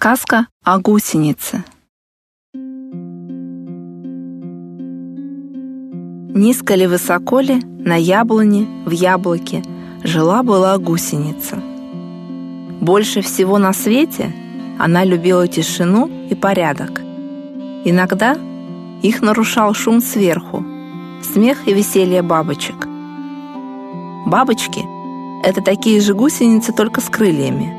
Сказка о гусенице. Низко ли высоко ли, на яблоне, в яблоке, жила-была гусеница. Больше всего на свете она любила тишину и порядок. Иногда их нарушал шум сверху, смех и веселье бабочек. Бабочки — это такие же гусеницы, только с крыльями.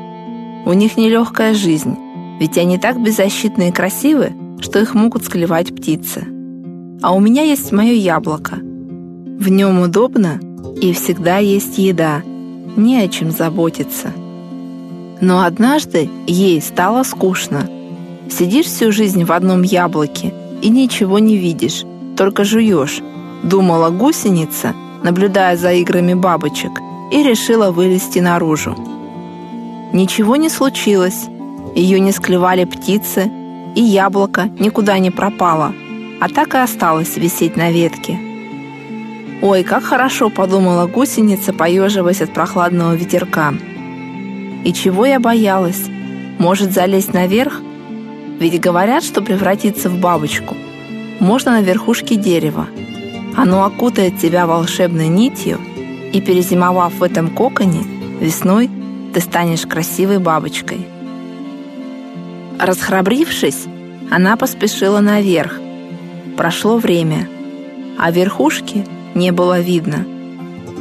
У них нелегкая жизнь, ведь они так беззащитны и красивы, что их могут склевать птицы. А у меня есть мое яблоко. В нем удобно и всегда есть еда, не о чем заботиться. Но однажды ей стало скучно. Сидишь всю жизнь в одном яблоке и ничего не видишь, только жуешь, думала гусеница, наблюдая за играми бабочек, и решила вылезти наружу. Ничего не случилось. Ее не склевали птицы, и яблоко никуда не пропало, а так и осталось висеть на ветке. «Ой, как хорошо!» — подумала гусеница, поеживаясь от прохладного ветерка. «И чего я боялась? Может, залезть наверх? Ведь говорят, что превратиться в бабочку можно на верхушке дерева. Оно окутает тебя волшебной нитью, и, перезимовав в этом коконе, весной ты станешь красивой бабочкой. Расхрабрившись, она поспешила наверх. Прошло время, а верхушки не было видно.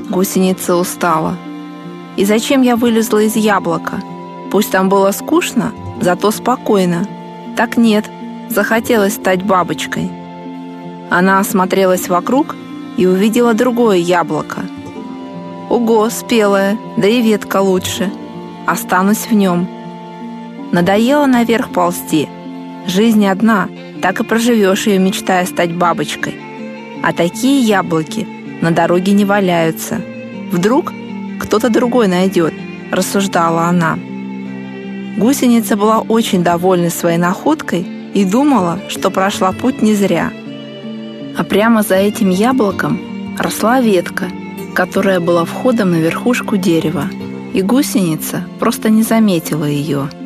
Гусеница устала. И зачем я вылезла из яблока? Пусть там было скучно, зато спокойно. Так нет, захотелось стать бабочкой. Она осмотрелась вокруг и увидела другое яблоко — Ого, спелая, да и ветка лучше. Останусь в нем. Надоело наверх ползти. Жизнь одна, так и проживешь ее, мечтая стать бабочкой. А такие яблоки на дороге не валяются. Вдруг кто-то другой найдет, рассуждала она. Гусеница была очень довольна своей находкой и думала, что прошла путь не зря. А прямо за этим яблоком росла ветка – которая была входом на верхушку дерева, и гусеница просто не заметила ее –